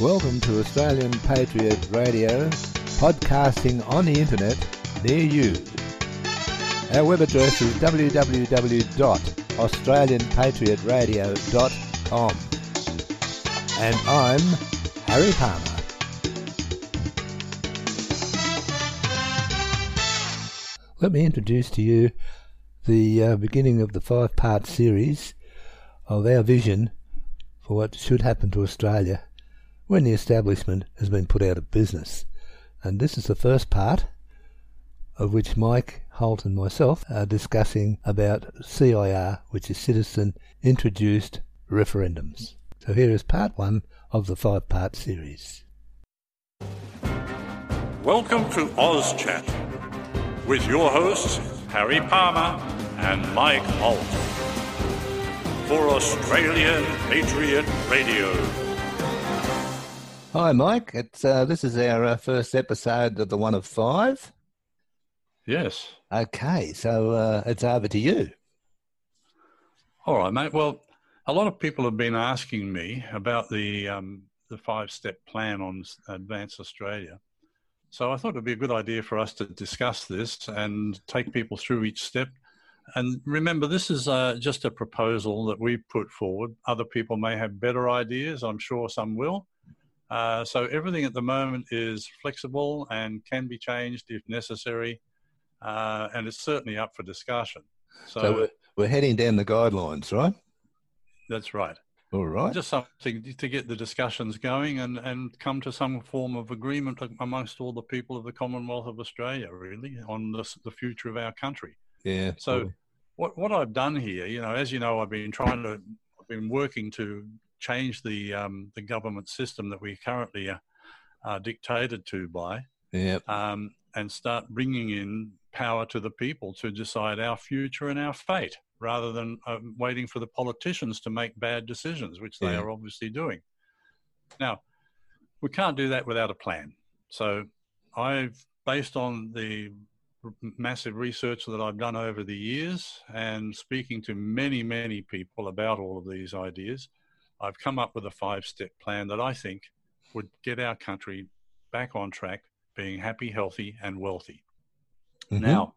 Welcome to Australian Patriot Radio, podcasting on the internet near you. Our web address is www.australianpatriotradio.com. And I'm Harry Palmer. Let me introduce to you the uh, beginning of the five part series of our vision for what should happen to Australia when the establishment has been put out of business. And this is the first part of which Mike Holt and myself are discussing about CIR, which is Citizen Introduced Referendums. So here is part one of the five part series. Welcome to Oz Chat with your hosts, Harry Palmer and Mike Holt. For Australian Patriot Radio. Hi, Mike. It's uh, this is our uh, first episode of the one of five. Yes. Okay, so uh, it's over to you. All right, mate. Well, a lot of people have been asking me about the um, the five step plan on Advance Australia. So I thought it'd be a good idea for us to discuss this and take people through each step. And remember, this is uh, just a proposal that we've put forward. Other people may have better ideas. I'm sure some will. Uh, so everything at the moment is flexible and can be changed if necessary, uh, and it's certainly up for discussion. So, so we're, we're, heading down the guidelines, right? That's right. All right. Just something to get the discussions going and, and come to some form of agreement amongst all the people of the Commonwealth of Australia, really, on the, the future of our country. Yeah. So, what what I've done here, you know, as you know, I've been trying to, I've been working to change the um, the government system that we currently are, are dictated to by, yep. um, and start bringing in power to the people to decide our future and our fate, rather than uh, waiting for the politicians to make bad decisions, which they yeah. are obviously doing. Now, we can't do that without a plan. So, I've based on the massive research that I've done over the years and speaking to many, many people about all of these ideas, I've come up with a five step plan that I think would get our country back on track, being happy, healthy, and wealthy. Mm-hmm. Now,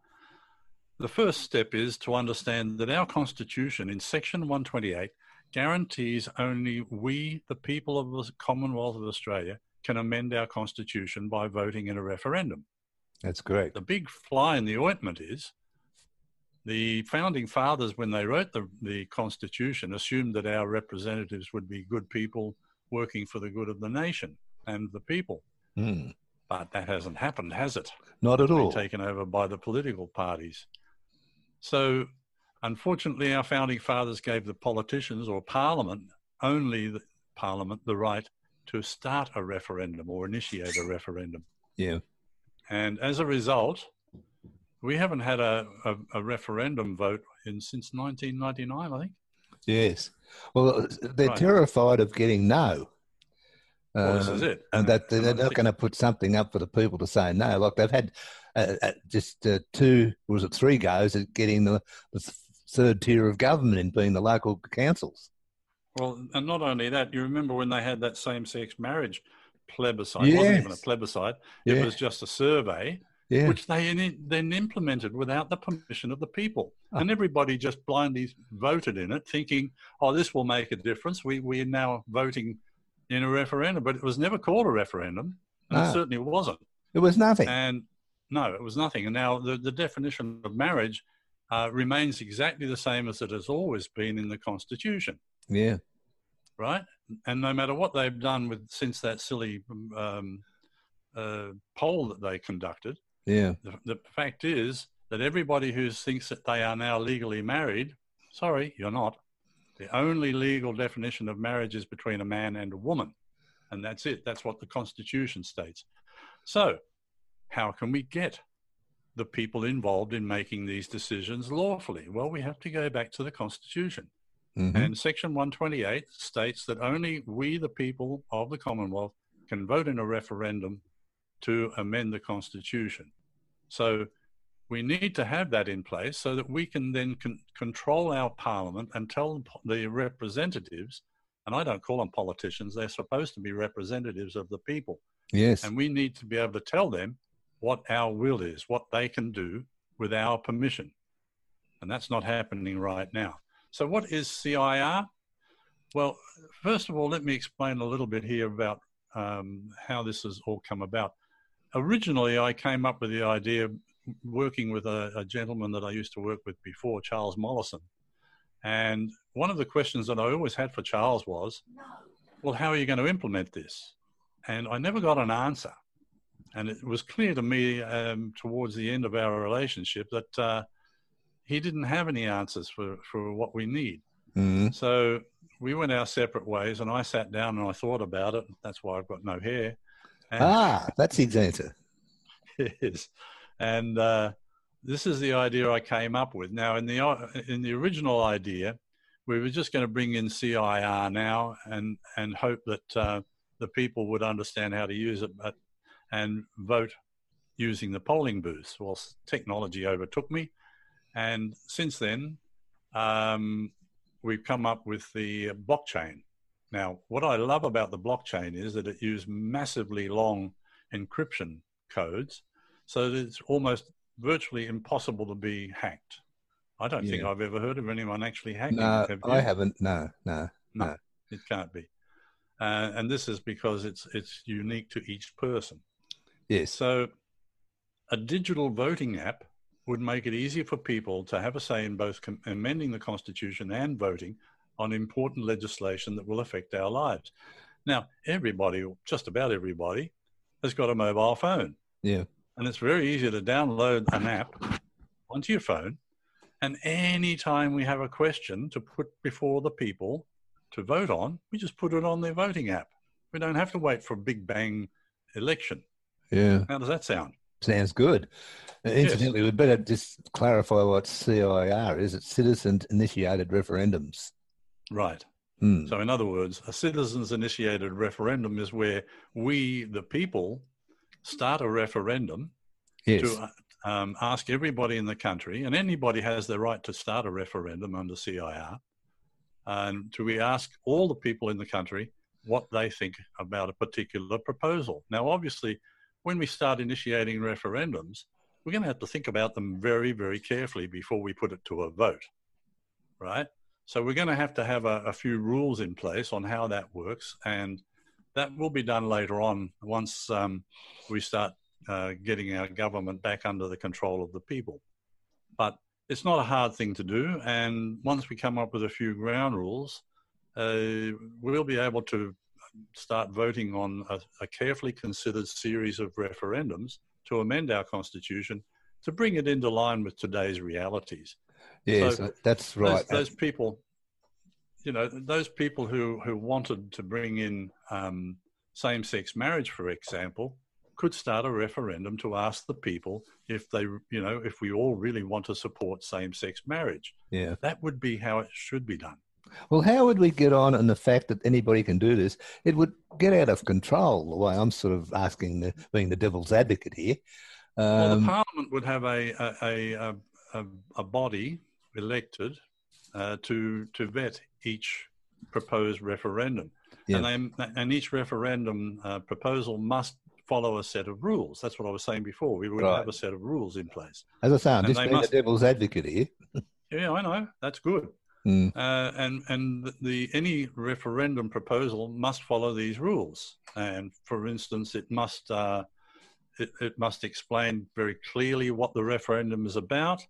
the first step is to understand that our Constitution in Section 128 guarantees only we, the people of the Commonwealth of Australia, can amend our Constitution by voting in a referendum. That's great. The big fly in the ointment is the founding fathers, when they wrote the, the Constitution, assumed that our representatives would be good people working for the good of the nation and the people. Mm. But that hasn't happened, has it? Not at all. Taken over by the political parties. So, unfortunately, our founding fathers gave the politicians or Parliament, only the Parliament, the right to start a referendum or initiate a referendum. Yeah. And as a result, we haven't had a, a, a, referendum vote in since 1999, I think. Yes. Well, they're right. terrified of getting no. Well, this is it. And that they're not going to put something up for the people to say no. Like they've had uh, uh, just uh, two, was it three goes at getting the, the third tier of government in being the local councils. Well, and not only that, you remember when they had that same sex marriage plebiscite? Yes. It wasn't even a plebiscite, yeah. it was just a survey yeah. which they then implemented without the permission of the people. Oh. And everybody just blindly voted in it, thinking, oh, this will make a difference. We, we are now voting in a referendum, but it was never called a referendum. And it ah. certainly wasn't. It was nothing. And no, it was nothing. And now the, the definition of marriage uh, remains exactly the same as it has always been in the Constitution. Yeah. Right? And no matter what they've done with since that silly um, uh, poll that they conducted, yeah. The, the fact is that everybody who thinks that they are now legally married, sorry, you're not. The only legal definition of marriage is between a man and a woman. And that's it. That's what the Constitution states. So, how can we get the people involved in making these decisions lawfully? Well, we have to go back to the Constitution. Mm-hmm. And Section 128 states that only we, the people of the Commonwealth, can vote in a referendum to amend the Constitution. So we need to have that in place so that we can then con- control our Parliament and tell the representatives And I don't call them politicians. They're supposed to be representatives of the people. Yes. And we need to be able to tell them what our will is, what they can do with our permission. And that's not happening right now. So, what is CIR? Well, first of all, let me explain a little bit here about um, how this has all come about. Originally, I came up with the idea working with a, a gentleman that I used to work with before, Charles Mollison. And one of the questions that I always had for Charles was, well, how are you going to implement this? And I never got an answer. And it was clear to me um, towards the end of our relationship that uh, he didn't have any answers for, for what we need. Mm-hmm. So we went our separate ways, and I sat down and I thought about it. That's why I've got no hair. And Ah, that's his answer. Yes, and uh, this is the idea I came up with. Now, in the in the original idea, we were just going to bring in CIR now and and hope that uh, the people would understand how to use it, but and vote using the polling booths. Well, technology overtook me, and since then, um, we've come up with the blockchain. Now, what I love about the blockchain is that it uses massively long encryption codes, so that it's almost virtually impossible to be hacked. I don't think I've ever heard of anyone actually hacking. No. Have I haven't. No, no, no. It can't be, uh, and this is because it's it's unique to each person. Yes. So, a digital voting app would make it easier for people to have a say in both com- amending the Constitution and voting on important legislation that will affect our lives. Now, everybody, just about everybody, has got a mobile phone. Yeah. And it's very easy to download an app onto your phone. And anytime we have a question to put before the people to vote on, we just put it on their voting app. We don't have to wait for a big bang election. Yeah. How does that sound? Sounds good. Incidentally, we'd better just clarify what CIR is. It's Citizen Initiated Referendums. Right. Hmm. So, in other words, a citizens initiated referendum is where we, the people, start a referendum yes. to uh, um, ask everybody in the country, and anybody has the right to start a referendum under CIR, and to we ask all the people in the country what they think about a particular proposal. Now, obviously, when we start initiating referendums, we're going to have to think about them very, very carefully before we put it to a vote, right? So we're going to have to have a, a few rules in place on how that works, and that will be done later on once um, we start uh, getting our government back under the control of the people. But it's not a hard thing to do, and once we come up with a few ground rules, uh, we'll be able to start voting on a, a carefully considered series of referendums to amend our constitution to bring it into line with today's realities yes, so that's right. those, those people, you know, those people who, who wanted to bring in um, same sex marriage, for example, could start a referendum to ask the people if they, you know, if we all really want to support same sex marriage. yeah. That would be how it should be done. Well, how would we get on in the fact that anybody can do this? It would get out of control. The way I'm sort of asking, the, being the devil's advocate here. well, the Um, Parliament would have a, a, a, a, a body elected uh, to to vet each proposed referendum, and they, and each referendum uh, proposal must follow a set of rules. That's what I was saying before. We would Right. have a set of rules in place. as I say, I'm just being must- the devil's advocate here. Yeah, I know that's good. Mm. Uh, and and the, the any referendum proposal must follow these rules. And for instance, it must uh, it, it must explain very clearly what the referendum is about,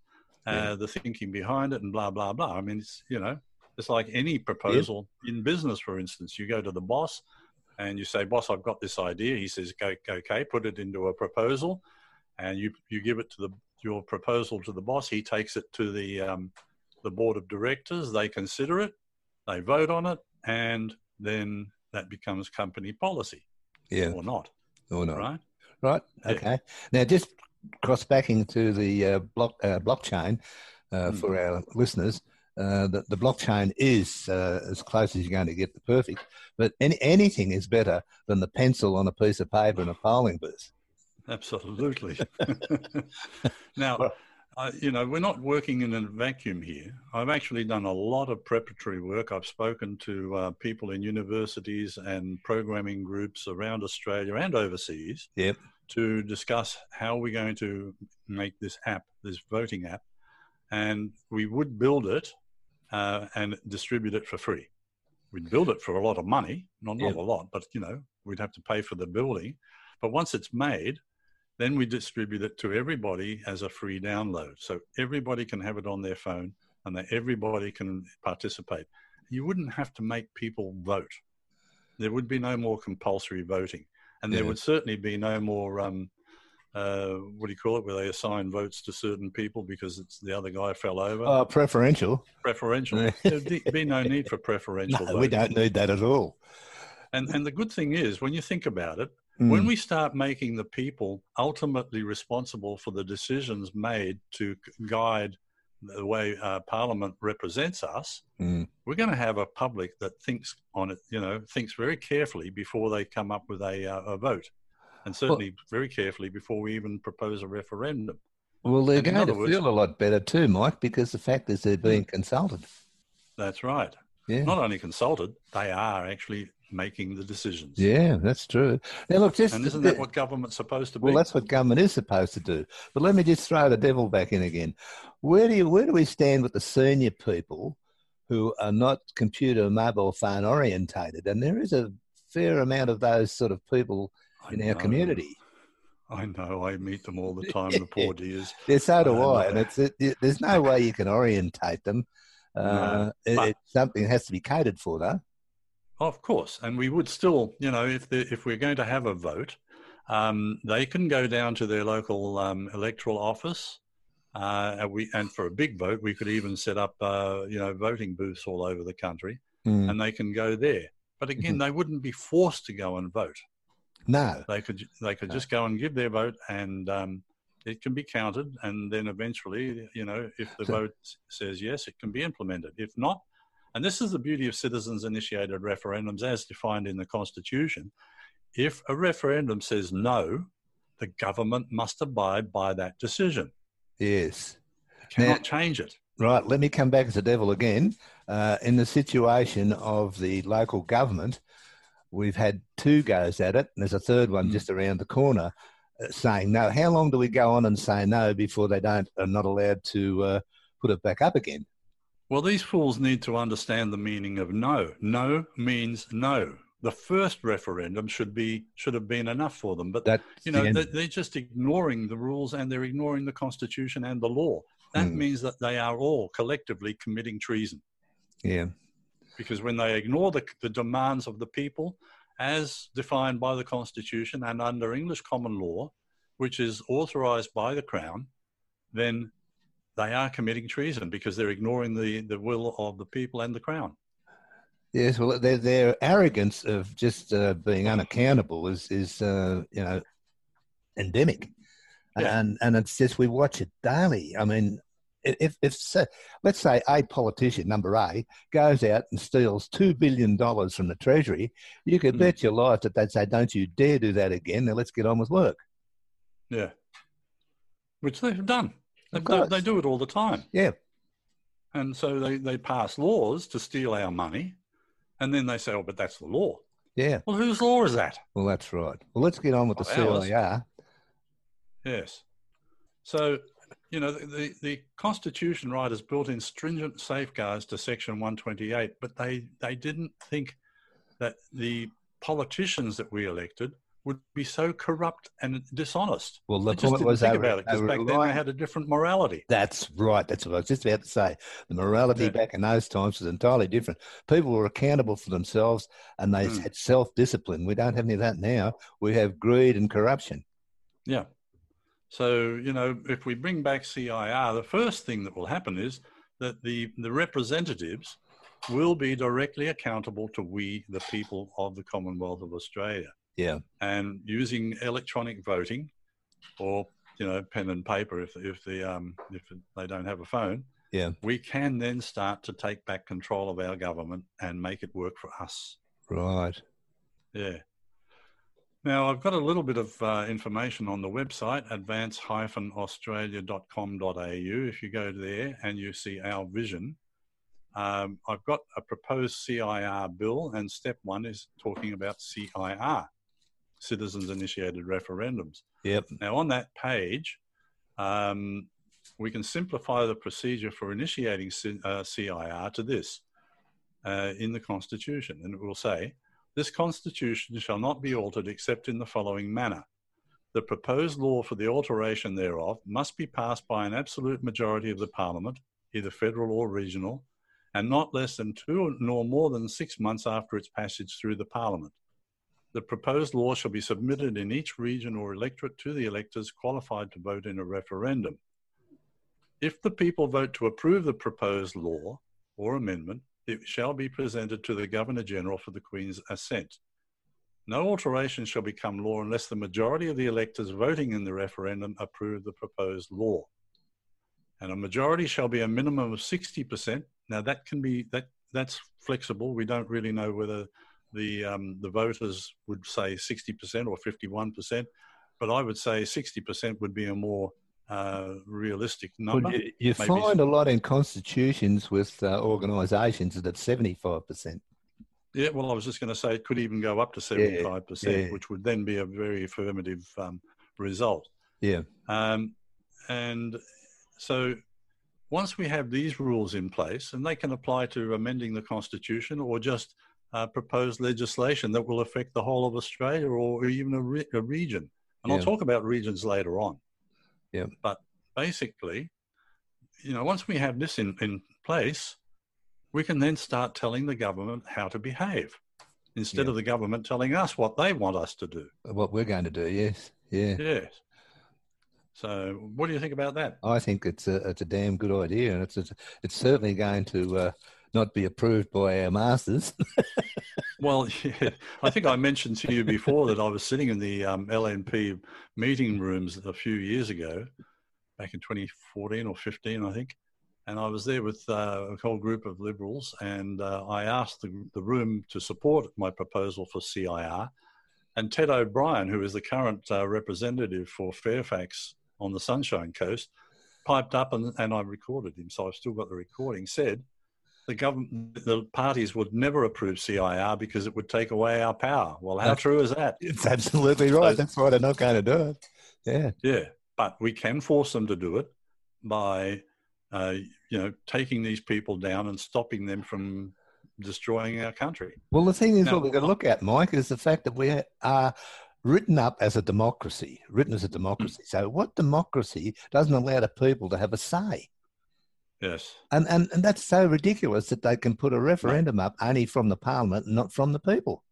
uh, Yeah. the thinking behind it, and blah blah blah. I mean, it's you know, it's like any proposal in business. For instance, you go to the boss and you say, "Boss, I've got this idea." He says, "Go, go okay, put it into a proposal," and you you give it to the your proposal to the boss. He takes it to the um, the board of directors. They consider it, they vote on it, and then that becomes company policy Yeah, or not, or not. right? Right. Yeah. Okay. Now, just cross backing to the uh, block uh, blockchain uh, Mm. for our listeners. Uh, the, the blockchain is uh, as close as you're going to get to perfect, but any, anything is better than the pencil on a piece of paper in a polling booth. Absolutely. now, Well- you know, we're not working in a vacuum here. I've actually done a lot of preparatory work. I've spoken to uh, people in universities and programming groups around Australia and overseas Yep. To discuss how we're going to make this app, this voting app, and we would build it uh, and distribute it for free. We'd build it for a lot of money, not, not Yep. a lot, but you know, we'd have to pay for the building. But once it's made, then we distribute it to everybody as a free download. So everybody can have it on their phone and that everybody can participate. You wouldn't have to make people vote. There would be no more compulsory voting. And there Yeah. would certainly be no more, um, uh, what do you call it, where they assign votes to certain people because it's the other guy fell over. Oh, preferential. preferential. There'd be- no need for preferential No, we don't need that at all. And, and the good thing is, when you think about it, when Mm. we start making the people ultimately responsible for the decisions made to guide the way uh, Parliament represents us, Mm. we're going to have a public that thinks on it, you know, thinks very carefully before they come up with a, uh, a vote, and certainly very carefully before we even propose a referendum. Well, they're And going to words- feel a lot better too, Mike, because the fact is they're being consulted. That's right. Yeah. Not only consulted, they are actually making the decisions. Yeah, that's true. Now, look, just And isn't that what government's supposed to be? well, that's what government is supposed to do. But let me just throw the devil back in again. Where do you where do we stand with the senior people who are not computer mobile phone orientated? And there is a fair amount of those sort of people I in our know. community. I know. I meet them all the time. The poor dears. Yeah, so do I I. And it's it, it- there's no way you can orientate them. Uh, it, but- something has to be catered for, though. Of course, and we would still, you know, if the, if we're going to have a vote, um, they can go down to their local um, electoral office. Uh, and we and for a big vote, we could even set up, uh, you know, voting booths all over the country, Mm. and they can go there. But again, Mhm. they wouldn't be forced to go and vote. No. They could they could No. just go and give their vote, and um, it can be counted. And then eventually, you know, if the So- vote says yes, it can be implemented. If not, and this is the beauty of citizens-initiated referendums, as defined in the Constitution. If a referendum says no, the government must abide by that decision. Yes. Cannot Now- change it. Right, let me come back as the devil again. Uh, in the situation of the local government, we've had two goes at it, and there's a third one Mm. just around the corner uh, saying no. How long do we go on and say no before they don't are not allowed to uh, put it back up again? Well, these fools need to understand the meaning of no. No means no. The first referendum should be should have been enough for them, but That you know they, they're just ignoring the rules and they're ignoring the constitution and the law that Hmm. means that they are all collectively committing treason yeah, because when they ignore the, the demands of the people as defined by the constitution and under english common law which is authorized by the crown then they are committing treason because they're ignoring the, the will of the people and the crown yes. Well, their their arrogance of just uh, being unaccountable is is uh, you know endemic. Yeah. and and it's just we watch it daily. I mean, if if so, let's say a politician number A goes out and steals two billion dollars from the treasury, you could Mm. bet your life that they'd say, "Don't you dare do that again!" Now let's get on with work. yeah which they've done Of They've they do it all the time Yeah, And so they, they pass laws to steal our money. And then they say, oh, but that's the law. yeah. Well, whose law is that? Well, that's right. Well, let's get on with the Well, ours. Yes. So, you know, the, the, the Constitution writers built in stringent safeguards to Section 128, but they, they didn't think that the politicians that we elected would be so corrupt and dishonest. Well, the just was think about it because back then they had a different morality. That's right. That's what I was just about to say. The morality Yeah. back in those times was entirely different. People were accountable for themselves and they Mm. had self discipline. We don't have any of that now. We have greed and corruption. Yeah. So, you know, if we bring back CIR, the first thing that will happen is that the, the representatives will be directly accountable to we, the people of the Commonwealth of Australia. Yeah. And using electronic voting or, you know, pen and paper if, if, the, um, if they don't have a phone, Yeah. we can then start to take back control of our government and make it work for us. Right. Yeah. Now, I've got a little bit of uh, information on the website, advance-australia.com.au. If you go there and you see our vision, um, I've got a proposed CIR bill, and step one is talking about CIR, citizens initiated referendums. Yep. Now, on that page, um, we can simplify the procedure for initiating uh, CIR to this uh, in the Constitution, and it will say, This Constitution shall not be altered except in the following manner. The proposed law for the alteration thereof must be passed by an absolute majority of the Parliament, either federal or regional, and not less than two nor more than six months after its passage through the Parliament. The proposed law shall be submitted in each region or electorate to the electors qualified to vote in a referendum. If the people vote to approve the proposed law or amendment, it shall be presented to the Governor General for the Queen's assent. No alteration shall become law unless the majority of the electors voting in the referendum approve the proposed law. And a majority shall be a minimum of 60%. Now that can be that that's flexible. We don't really know whether the um, the voters would say 60% or 51%, but I would say 60% would be a more uh, realistic number. Well, you, you find a lot in constitutions with uh, organisations that 75%. Yeah, well, I was just going to say it could even go up to 75%, yeah, yeah. which would then be a very affirmative um, result. Yeah. Um, and so once we have these rules in place, and they can apply to amending the Constitution or just uh, proposed legislation that will affect the whole of Australia or even a, re- a region. And yeah. I'll talk about regions later on. Yeah. But basically, you know, once we have this in, in place, we can then start telling the government how to behave instead yeah. of the government telling us what they want us to do. What we're going to do, yes. Yeah. Yes. So, what do you think about that? I think it's a it's a damn good idea, and it's it's, it's certainly going to uh, not be approved by our masters. well, yeah, I think I mentioned to you before that I was sitting in the um, LNP meeting rooms a few years ago, back in 2014 or 15, I think. And I was there with uh, a whole group of Liberals, and uh, I asked the, the room to support my proposal for CIR. And Ted O'Brien, who is the current uh, representative for Fairfax on the Sunshine Coast, piped up and, and I recorded him. So I've still got the recording, said, the government, the parties would never approve CIR because it would take away our power. Well, how That's, true is that? It's absolutely right. So, That's why they're not going to do it. Yeah, yeah, but we can force them to do it by, uh, you know, taking these people down and stopping them from destroying our country. Well, the thing is, now, what we're going to look at, Mike, is the fact that we are written up as a democracy, written as a democracy. So, what democracy doesn't allow the people to have a say? Yes. And, and, and that's so ridiculous that they can put a referendum up only from the parliament, not from the people.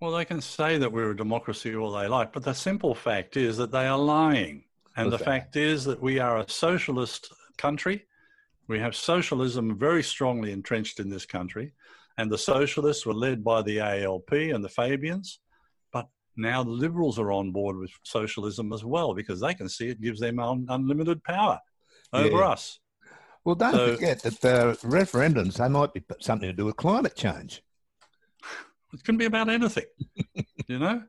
Well, they can say that we're a democracy all they like, but the simple fact is that they are lying. And What's the that? fact is that we are a socialist country. We have socialism very strongly entrenched in this country. And the socialists were led by the ALP and the Fabians. But now the liberals are on board with socialism as well because they can see it gives them un- unlimited power over yeah. us. Well, don't so, forget that the referendums, they might be something to do with climate change. It can be about anything, you know?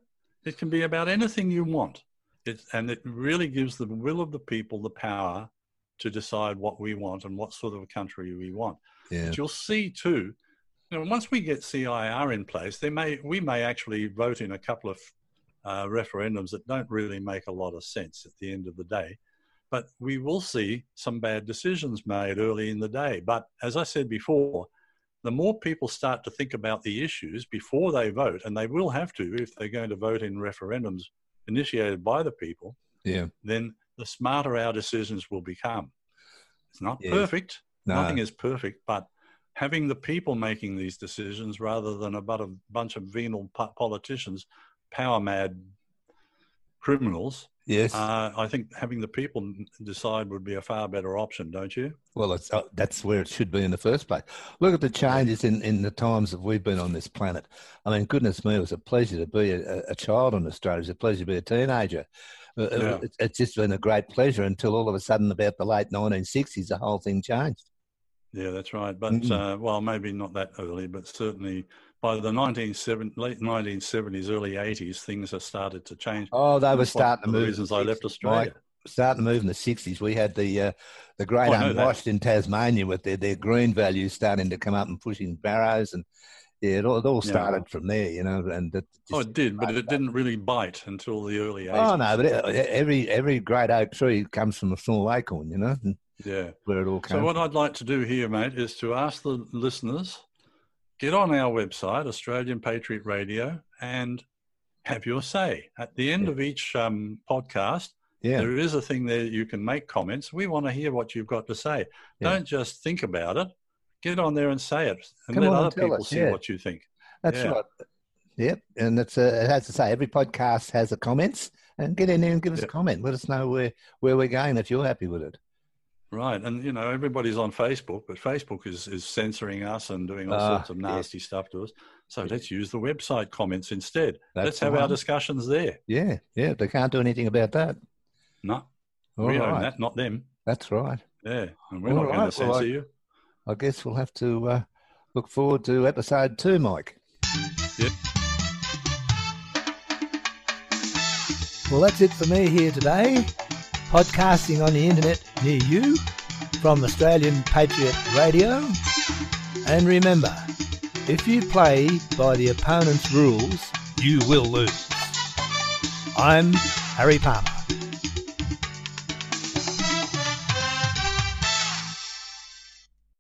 It can be about anything you want. It, and it really gives the will of the people the power to decide what we want and what sort of a country we want. Yeah. But you'll see too, you know, once we get CIR in place, there may we may actually vote in a couple of uh, referendums that don't really make a lot of sense at the end of the day. But we will see some bad decisions made early in the day. But as I said before, the more people start to think about the issues before they vote, and they will have to if they're going to vote in referendums initiated by the people, yeah. then the smarter our decisions will become. It's not perfect. No. Nothing is perfect, but having the people making these decisions rather than about a bunch of venal politicians, power mad criminals, Yes, uh, I think having the people decide would be a far better option, don't you? Well, uh, that's where it should be in the first place. Look at the changes in, in the times that we've been on this planet. I mean, goodness me, it was a pleasure to be a, a child on Australia. It was a pleasure to be a teenager. Uh, yeah. It, it's just been a great pleasure until all of a sudden, about the late 1960s, the whole thing changed. Yeah, that's right. But Mm. uh, well, maybe not that early, but certainly by the 1970, late 1970s, early 80s, things have started to change. Oh, they were starting to move. reasons I left Australia. Starting to move in the sixties. We had the uh, the great Oh, unwashed in Tasmania with their, their green values starting to come up and pushing barrows and yeah, it all, it all Yeah. started from there, you know. And it Oh, it did, but it didn't really bite until the early 80s. Oh no, but it, every every great oak tree comes from a small acorn, you know, Yeah. where it all So comes. what I'd like to do here, mate, is to ask the listeners, get on our website, Australian Patriot Radio, and have your say. At the end Yeah. of each um, podcast, yeah, there is a thing there you can make comments. We want to hear what you've got to say. Yeah. Don't just think about it. Get on there and say it, and Come let other people us, see what you think. that's right. Yep, and it's uh, it has to say every podcast has a comments, and get in there and give us a comment. Let us know where where we're going if you're happy with it. Right, and you know everybody's on Facebook, but Facebook is is censoring us and doing all Ah, sorts of yes. nasty stuff to us. So let's use the website comments instead. That's let's the have our discussions there. Yeah, yeah, they can't do anything about that. No, All we own that, not them. That's right. Yeah, and we're All not going right, to well, censor I- you. I guess we'll have to uh, look forward to episode two, Mike. Yep. Well, that's it for me here today. Podcasting on the internet near you from Australian Patriot Radio. And remember, if you play by the opponent's rules, you will lose. I'm Harry Palmer.